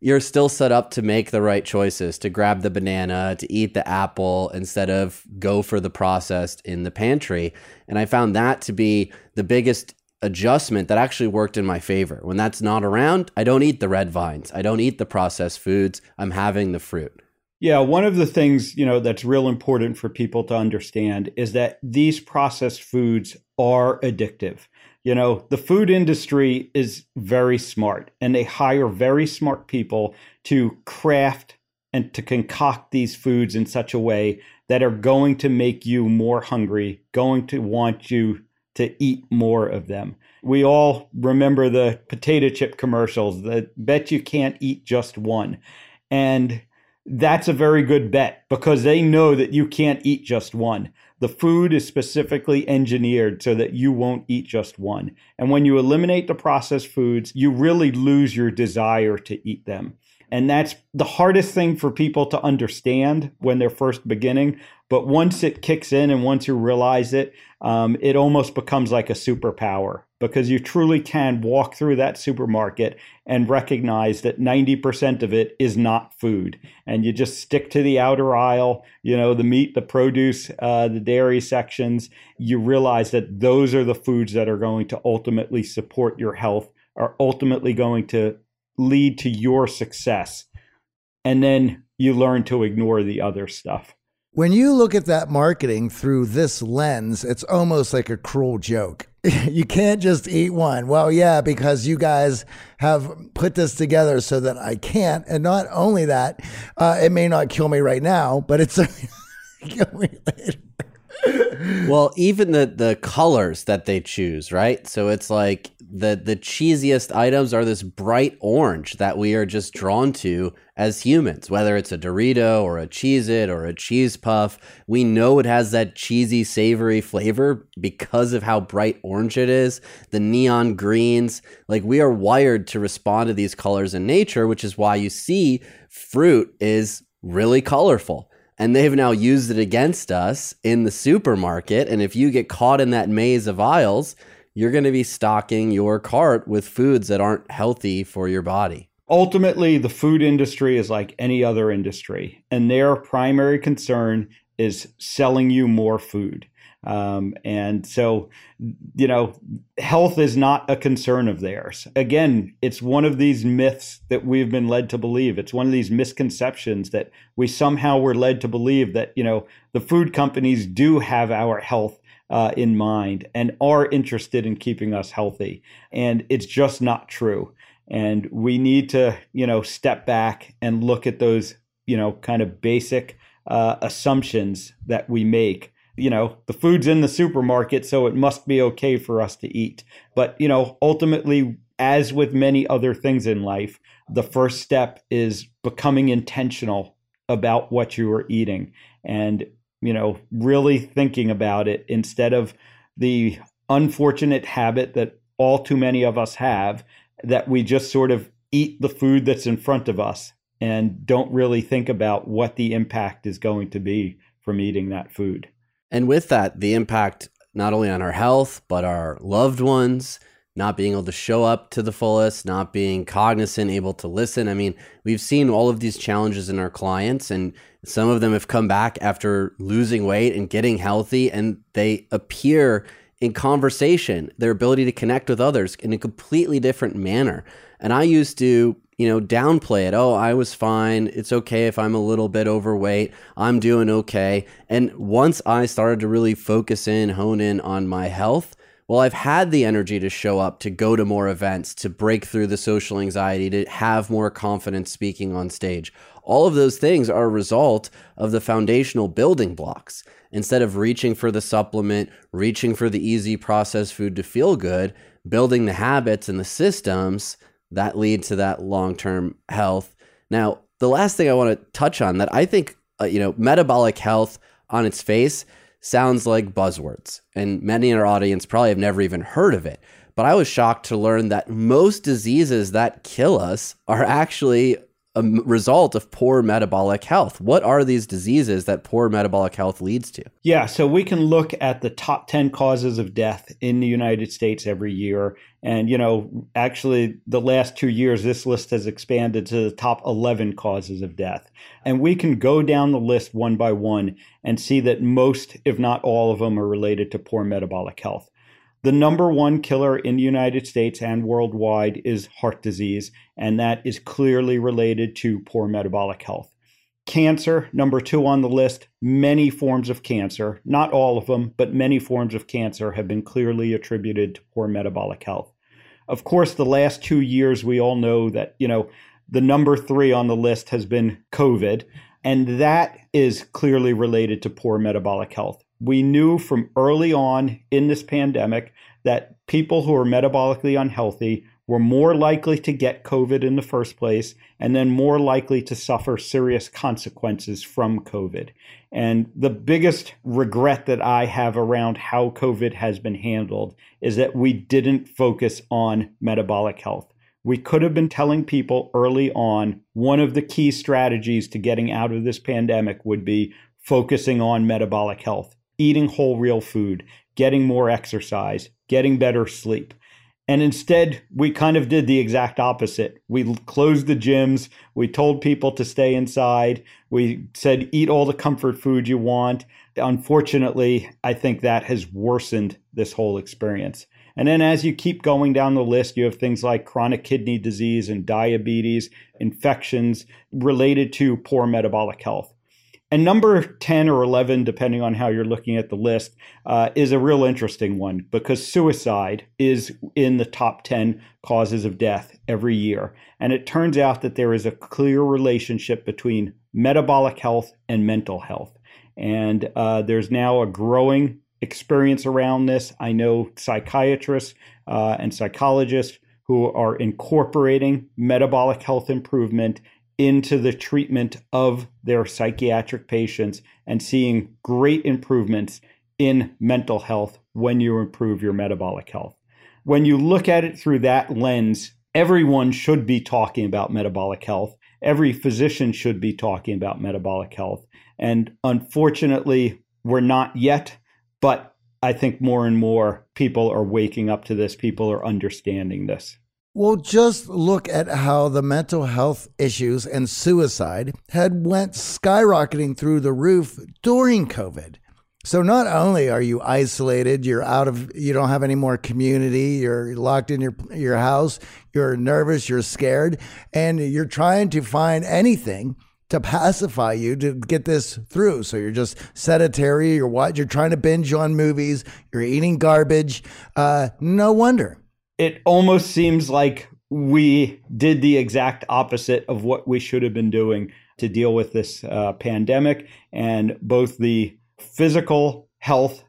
you're still set up to make the right choices, to grab the banana, to eat the apple instead of go for the processed in the pantry. And I found that to be the biggest adjustment that actually worked in my favor. When that's not around, I don't eat the red vines. I don't eat the processed foods. I'm having the fruit. Yeah, one of the things, you know, that's real important for people to understand is that these processed foods are addictive. You know, the food industry is very smart and they hire very smart people to craft and to concoct these foods in such a way that are going to make you more hungry, going to want you to eat more of them. We all remember the potato chip commercials that bet you can't eat just one. And that's a very good bet because they know that you can't eat just one. The food is specifically engineered so that you won't eat just one. And when you eliminate the processed foods, you really lose your desire to eat them. And that's the hardest thing for people to understand when they're first beginning. But once it kicks in and once you realize it, um, it almost becomes like a superpower because you truly can walk through that supermarket and recognize that 90% of it is not food. And you just stick to the outer aisle, you know, the meat, the produce, uh, the dairy sections. You realize that those are the foods that are going to ultimately support your health, are ultimately going to lead to your success. And then you learn to ignore the other stuff. When you look at that marketing through this lens, it's almost like a cruel joke. <laughs> you can't just eat one. Well, yeah, because you guys have put this together so that I can't. And not only that, uh, it may not kill me right now, but it's <laughs> kill me later well, even the the colors that they choose, right? So it's like the the cheesiest items are this bright orange that we are just drawn to as humans, whether it's a Dorito or a Cheez-It or a cheese puff. We know it has that cheesy, savory flavor because of how bright orange it is. The neon greens, like we are wired to respond to these colors in nature, which is why you see fruit is really colorful and they've now used it against us in the supermarket. And if you get caught in that maze of aisles, you're going to be stocking your cart with foods that aren't healthy for your body. Ultimately, the food industry is like any other industry, and their primary concern is selling you more food. Um, and so, you know, health is not a concern of theirs. Again, it's one of these myths that we've been led to believe. It's one of these misconceptions that we somehow were led to believe that, you know, the food companies do have our health uh, in mind and are interested in keeping us healthy. And it's just not true. And we need to, you know, step back and look at those, you know, kind of basic uh, assumptions that we make you know, the food's in the supermarket, so it must be okay for us to eat. But, you know, ultimately, as with many other things in life, the first step is becoming intentional about what you are eating and, you know, really thinking about it instead of the unfortunate habit that all too many of us have that we just sort of eat the food that's in front of us and don't really think about what the impact is going to be from eating that food. And with that, the impact not only on our health, but our loved ones, not being able to show up to the fullest, not being cognizant, able to listen. I mean, we've seen all of these challenges in our clients, and some of them have come back after losing weight and getting healthy, and they appear in conversation, their ability to connect with others in a completely different manner. And I used to you know, downplay it. Oh, I was fine. It's okay if I'm a little bit overweight. I'm doing okay. And once I started to really focus in, hone in on my health, well, I've had the energy to show up, to go to more events, to break through the social anxiety, to have more confidence speaking on stage. All of those things are a result of the foundational building blocks. Instead of reaching for the supplement, reaching for the easy processed food to feel good, building the habits and the systems that lead to that long term health. Now, the last thing I want to touch on that I think, uh, you know, metabolic health on its face sounds like buzzwords, and many in our audience probably have never even heard of it. But I was shocked to learn that most diseases that kill us are actually a result of poor metabolic health. What are these diseases that poor metabolic health leads to? Yeah, so we can look at the top 10 causes of death in the United States every year. And, you know, actually, the last two years, this list has expanded to the top 11 causes of death. And we can go down the list one by one and see that most, if not all of them, are related to poor metabolic health. The number one killer in the United States and worldwide is heart disease, and that is clearly related to poor metabolic health. Cancer, number two on the list, many forms of cancer, not all of them, but many forms of cancer have been clearly attributed to poor metabolic health. Of course, the last two years, we all know that, you know, the number three on the list has been COVID, and that is clearly related to poor metabolic health. We knew from early on in this pandemic that people who are metabolically unhealthy were more likely to get COVID in the first place and then more likely to suffer serious consequences from COVID. And the biggest regret that I have around how COVID has been handled is that we didn't focus on metabolic health. We could have been telling people early on one of the key strategies to getting out of this pandemic would be focusing on metabolic health, eating whole real food, getting more exercise, getting better sleep. And instead, we kind of did the exact opposite. We closed the gyms. We told people to stay inside. We said, eat all the comfort food you want. Unfortunately, I think that has worsened this whole experience. And then as you keep going down the list, you have things like chronic kidney disease and diabetes, infections related to poor metabolic health. And number 10 or 11, depending on how you're looking at the list, uh, is a real interesting one because suicide is in the top 10 causes of death every year. And it turns out that there is a clear relationship between metabolic health and mental health. And uh, there's now a growing experience around this. I know psychiatrists uh, and psychologists who are incorporating metabolic health improvement into the treatment of their psychiatric patients and seeing great improvements in mental health when you improve your metabolic health. When you look at it through that lens, everyone should be talking about metabolic health. Every physician should be talking about metabolic health. And unfortunately, we're not yet, but I think more and more people are waking up to this. People are understanding this. Well, just look at how the mental health issues and suicide had went skyrocketing through the roof during COVID. So not only are you isolated, you're out of you don't have any more community, you're locked in your your house, you're nervous, you're scared, and you're trying to find anything to pacify you to get this through. So you're just sedentary, you're what you're trying to binge on movies, you're eating garbage. Uh, no wonder it almost seems like we did the exact opposite of what we should have been doing to deal with this uh, pandemic. And both the physical health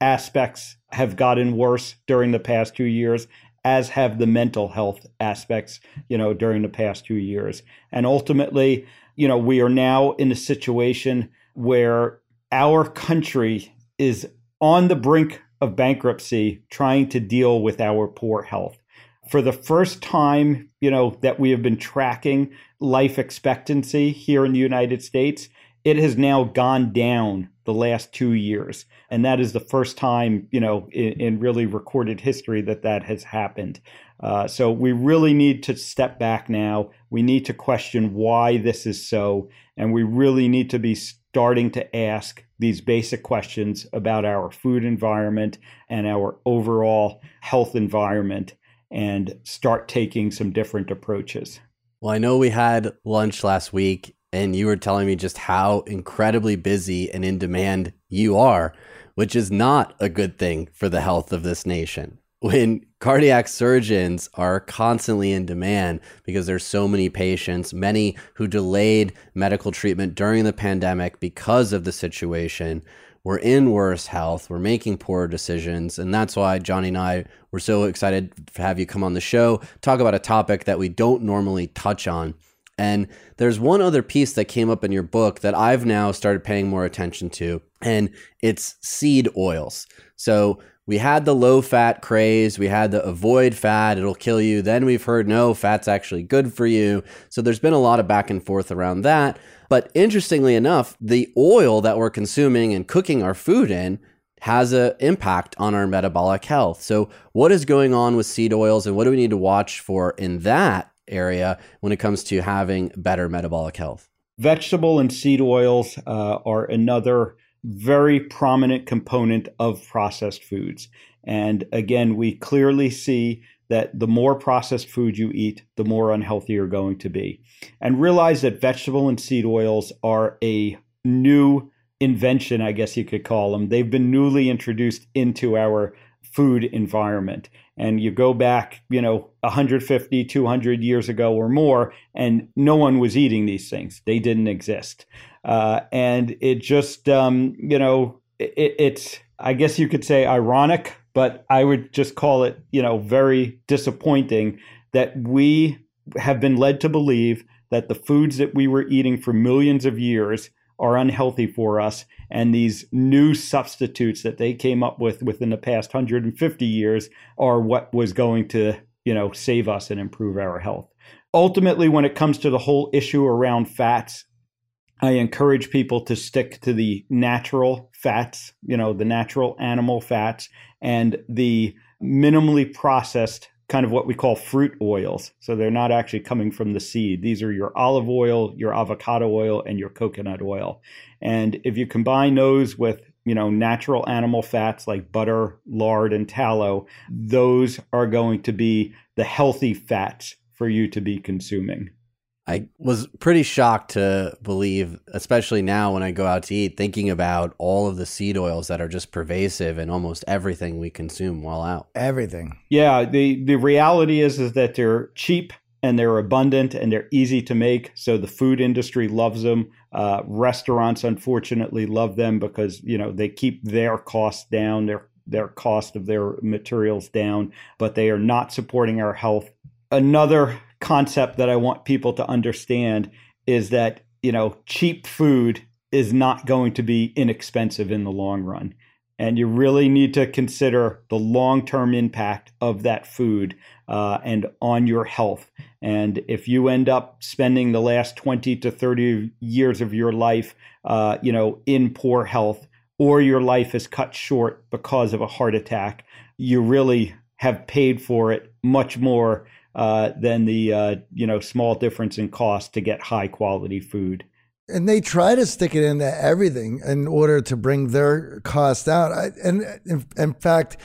aspects have gotten worse during the past two years, as have the mental health aspects, you know, during the past two years. And ultimately, you know, we are now in a situation where our country is on the brink of bankruptcy trying to deal with our poor health. For the first time, you know, that we have been tracking life expectancy here in the United States, it has now gone down the last two years. And that is the first time, you know, in, in really recorded history that that has happened. Uh, so we really need to step back now. We need to question why this is so. And we really need to be starting to ask these basic questions about our food environment and our overall health environment and start taking some different approaches. Well, I know we had lunch last week and you were telling me just how incredibly busy and in demand you are, which is not a good thing for the health of this nation when <laughs> cardiac surgeons are constantly in demand because there's so many patients, many who delayed medical treatment during the pandemic because of the situation. We're in worse health. We're making poor decisions. And that's why Johnny and I were so excited to have you come on the show, talk about a topic that we don't normally touch on. And there's one other piece that came up in your book that I've now started paying more attention to, and it's seed oils. So we had the low fat craze, we had the avoid fat, it'll kill you. Then we've heard no, fat's actually good for you. So there's been a lot of back and forth around that. But interestingly enough, the oil that we're consuming and cooking our food in has an impact on our metabolic health. So, what is going on with seed oils and what do we need to watch for in that area when it comes to having better metabolic health? Vegetable and seed oils uh, are another very prominent component of processed foods. And again, we clearly see that the more processed food you eat, the more unhealthy you're going to be. And realize that vegetable and seed oils are a new invention, I guess you could call them. They've been newly introduced into our food environment. And you go back, you know, 150, 200 years ago or more, and no one was eating these things. They didn't exist. Uh, and it just, um, you know, it, it's, I guess you could say ironic, but I would just call it, you know, very disappointing that we have been led to believe that the foods that we were eating for millions of years are unhealthy for us and these new substitutes that they came up with within the past 150 years are what was going to you know save us and improve our health. Ultimately when it comes to the whole issue around fats i encourage people to stick to the natural fats you know the natural animal fats and the minimally processed kind of what we call fruit oils. So they're not actually coming from the seed. These are your olive oil, your avocado oil, and your coconut oil. And if you combine those with you know natural animal fats like butter, lard, and tallow, those are going to be the healthy fats for you to be consuming. I was pretty shocked to believe, especially now when I go out to eat, thinking about all of the seed oils that are just pervasive in almost everything we consume while out. Everything. Yeah, the the reality is is that they're cheap and they're abundant and they're easy to make. So the food industry loves them. Uh, restaurants, unfortunately, love them because you know they keep their costs down, their their cost of their materials down, but they are not supporting our health. Another concept that I want people to understand is that, you know, cheap food is not going to be inexpensive in the long run. And you really need to consider the long term impact of that food uh, and on your health. And if you end up spending the last 20 to 30 years of your life, uh, you know, in poor health, or your life is cut short because of a heart attack, you really have paid for it much more uh, than the uh, you know small difference in cost to get high quality food. And they try to stick it into everything in order to bring their cost out. I, and in, in fact,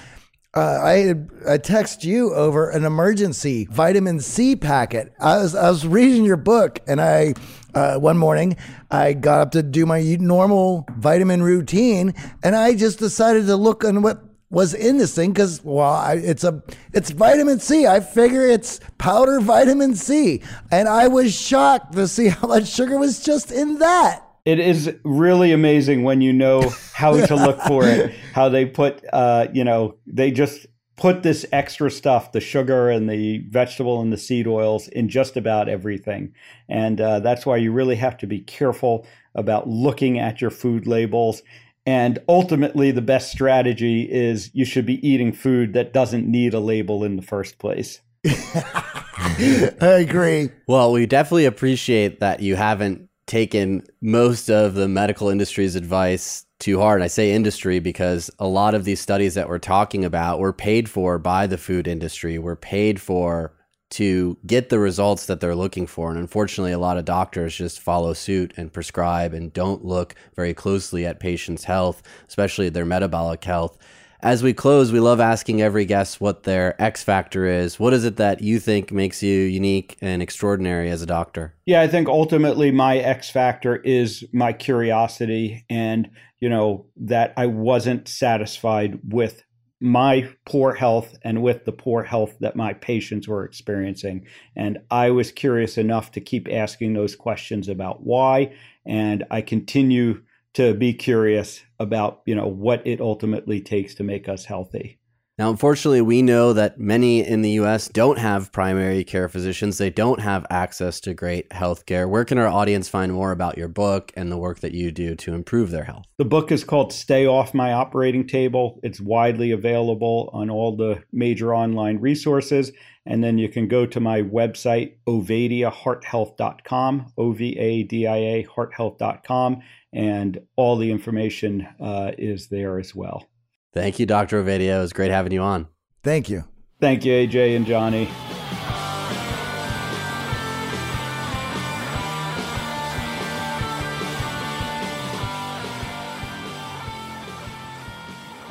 uh, I I text you over an emergency vitamin C packet. I was I was reading your book, and I uh, one morning I got up to do my normal vitamin routine, and I just decided to look on what was in this thing because well I, it's a it's vitamin c. I figure it's powder vitamin c. And i was shocked to see <laughs> how much sugar was just in that. It is really amazing when you know how to look for it <laughs> how they put uh, you know they just put this extra stuff the sugar and the vegetable and the seed oils in just about everything. And uh, that's why you really have to be careful about looking at your food labels and ultimately, the best strategy is you should be eating food that doesn't need a label in the first place. <laughs> I agree. Well, we definitely appreciate that you haven't taken most of the medical industry's advice too hard. I say industry because a lot of these studies that we're talking about were paid for by the food industry, were paid for to get the results that they're looking for. And unfortunately, a lot of doctors just follow suit and prescribe and don't look very closely at patients' health, especially their metabolic health. As we close, we love asking every guest what their X factor is. What is it that you think makes you unique and extraordinary as a doctor? Yeah, I think ultimately my X factor is my curiosity and, you know, that I wasn't satisfied with my poor health and with the poor health that my patients were experiencing. And I was curious enough to keep asking those questions about why. And I continue to be curious about, you know, what it ultimately takes to make us healthy. Now, unfortunately, we know that many in the US don't have primary care physicians. They don't have access to great health care. Where can our audience find more about your book and the work that you do to improve their health? The book is called Stay Off My Operating Table. It's widely available on all the major online resources. And then you can go to my website, ovadiahearthealth.com, O V A D I A hearthealth.com, and all the information uh, is there as well. Thank you, Dr. Ovadia. It was great having you on. Thank you. Thank you, AJ and Johnny.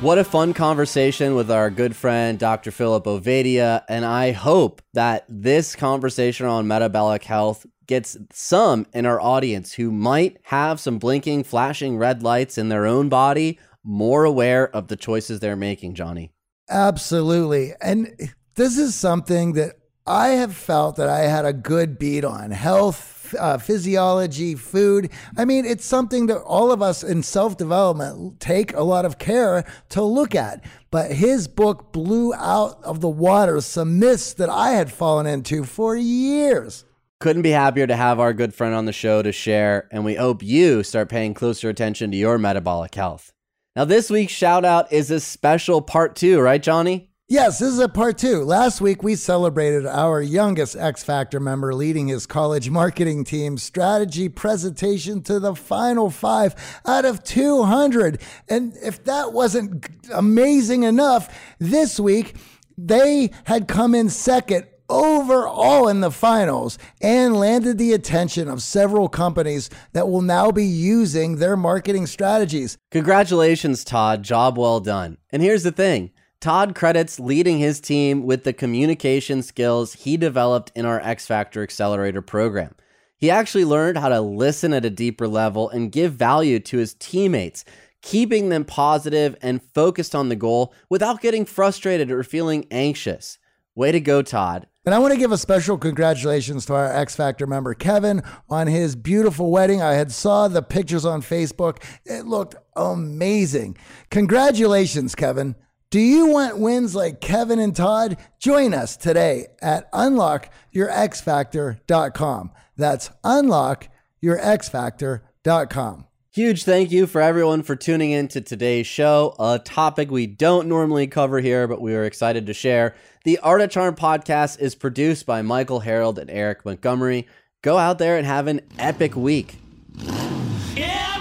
What a fun conversation with our good friend Dr. Philip Ovadia. And I hope that this conversation on metabolic health gets some in our audience who might have some blinking, flashing red lights in their own body more aware of the choices they're making, Johnny. Absolutely. And this is something that I have felt that I had a good beat on health, uh, physiology, food. I mean, it's something that all of us in self development take a lot of care to look at. But his book blew out of the water some myths that I had fallen into for years. Couldn't be happier to have our good friend on the show to share, and we hope you start paying closer attention to your metabolic health. Now, this week's shout out is a special part two, right, Johnny? Yes, this is a part two. Last week, we celebrated our youngest X Factor member leading his college marketing team strategy presentation to the final five out of 200. And if that wasn't amazing enough, this week, they had come in second overall in the finals and landed the attention of several companies that will now be using their marketing strategies. Congratulations, Todd. Job well done. And here's the thing Todd credits leading his team with the communication skills he developed in our X Factor Accelerator program. He actually learned how to listen at a deeper level and give value to his teammates, keeping them positive and focused on the goal without getting frustrated or feeling anxious. Way to go, Todd. And I want to give a special congratulations to our X Factor member Kevin on his beautiful wedding. I had saw the pictures on Facebook. It looked amazing. Congratulations, Kevin. Do you want wins like Kevin and Todd? Join us today at unlockyourxfactor.com. That's unlockyourxfactor.com. Huge thank you for everyone for tuning in to today's show, a topic we don't normally cover here, but we are excited to share. The Art of Charm podcast is produced by Michael Harold and Eric Montgomery. Go out there and have an epic week. Yeah,